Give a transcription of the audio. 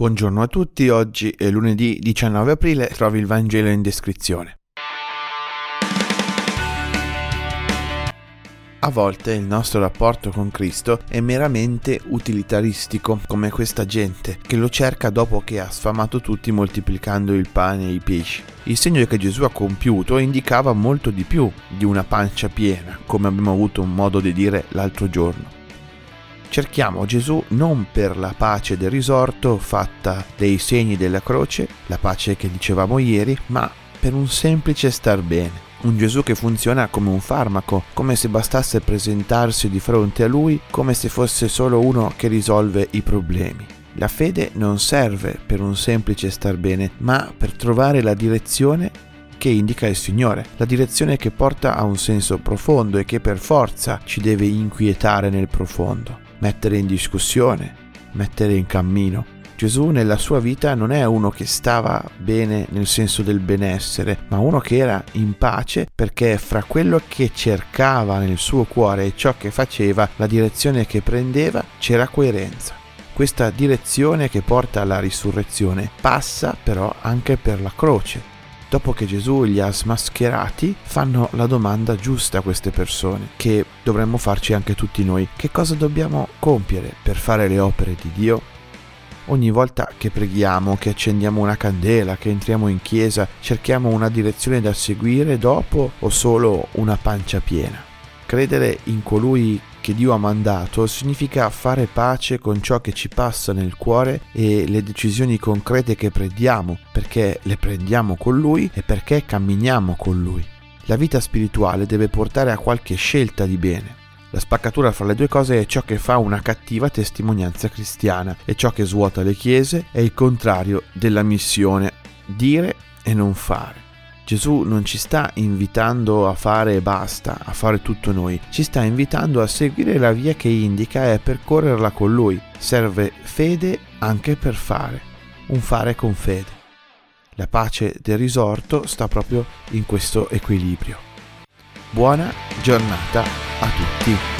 Buongiorno a tutti, oggi è lunedì 19 aprile, trovi il Vangelo in descrizione. A volte il nostro rapporto con Cristo è meramente utilitaristico, come questa gente che lo cerca dopo che ha sfamato tutti moltiplicando il pane e i pesci. Il segno che Gesù ha compiuto indicava molto di più di una pancia piena, come abbiamo avuto modo di dire l'altro giorno. Cerchiamo Gesù non per la pace del risorto fatta dei segni della croce, la pace che dicevamo ieri, ma per un semplice star bene. Un Gesù che funziona come un farmaco, come se bastasse presentarsi di fronte a lui come se fosse solo uno che risolve i problemi. La fede non serve per un semplice star bene, ma per trovare la direzione che indica il Signore, la direzione che porta a un senso profondo e che per forza ci deve inquietare nel profondo mettere in discussione, mettere in cammino. Gesù nella sua vita non è uno che stava bene nel senso del benessere, ma uno che era in pace perché fra quello che cercava nel suo cuore e ciò che faceva, la direzione che prendeva, c'era coerenza. Questa direzione che porta alla risurrezione passa però anche per la croce, dopo che Gesù li ha smascherati, fanno la domanda giusta a queste persone, che dovremmo farci anche tutti noi. Che cosa dobbiamo compiere per fare le opere di Dio? Ogni volta che preghiamo, che accendiamo una candela, che entriamo in chiesa, cerchiamo una direzione da seguire dopo o solo una pancia piena. Credere in colui che Dio ha mandato significa fare pace con ciò che ci passa nel cuore e le decisioni concrete che prendiamo, perché le prendiamo con Lui e perché camminiamo con Lui. La vita spirituale deve portare a qualche scelta di bene. La spaccatura fra le due cose è ciò che fa una cattiva testimonianza cristiana e ciò che svuota le chiese è il contrario della missione, dire e non fare. Gesù non ci sta invitando a fare basta, a fare tutto noi, ci sta invitando a seguire la via che indica e a percorrerla con Lui. Serve fede anche per fare, un fare con fede. La pace del risorto sta proprio in questo equilibrio. Buona giornata a tutti.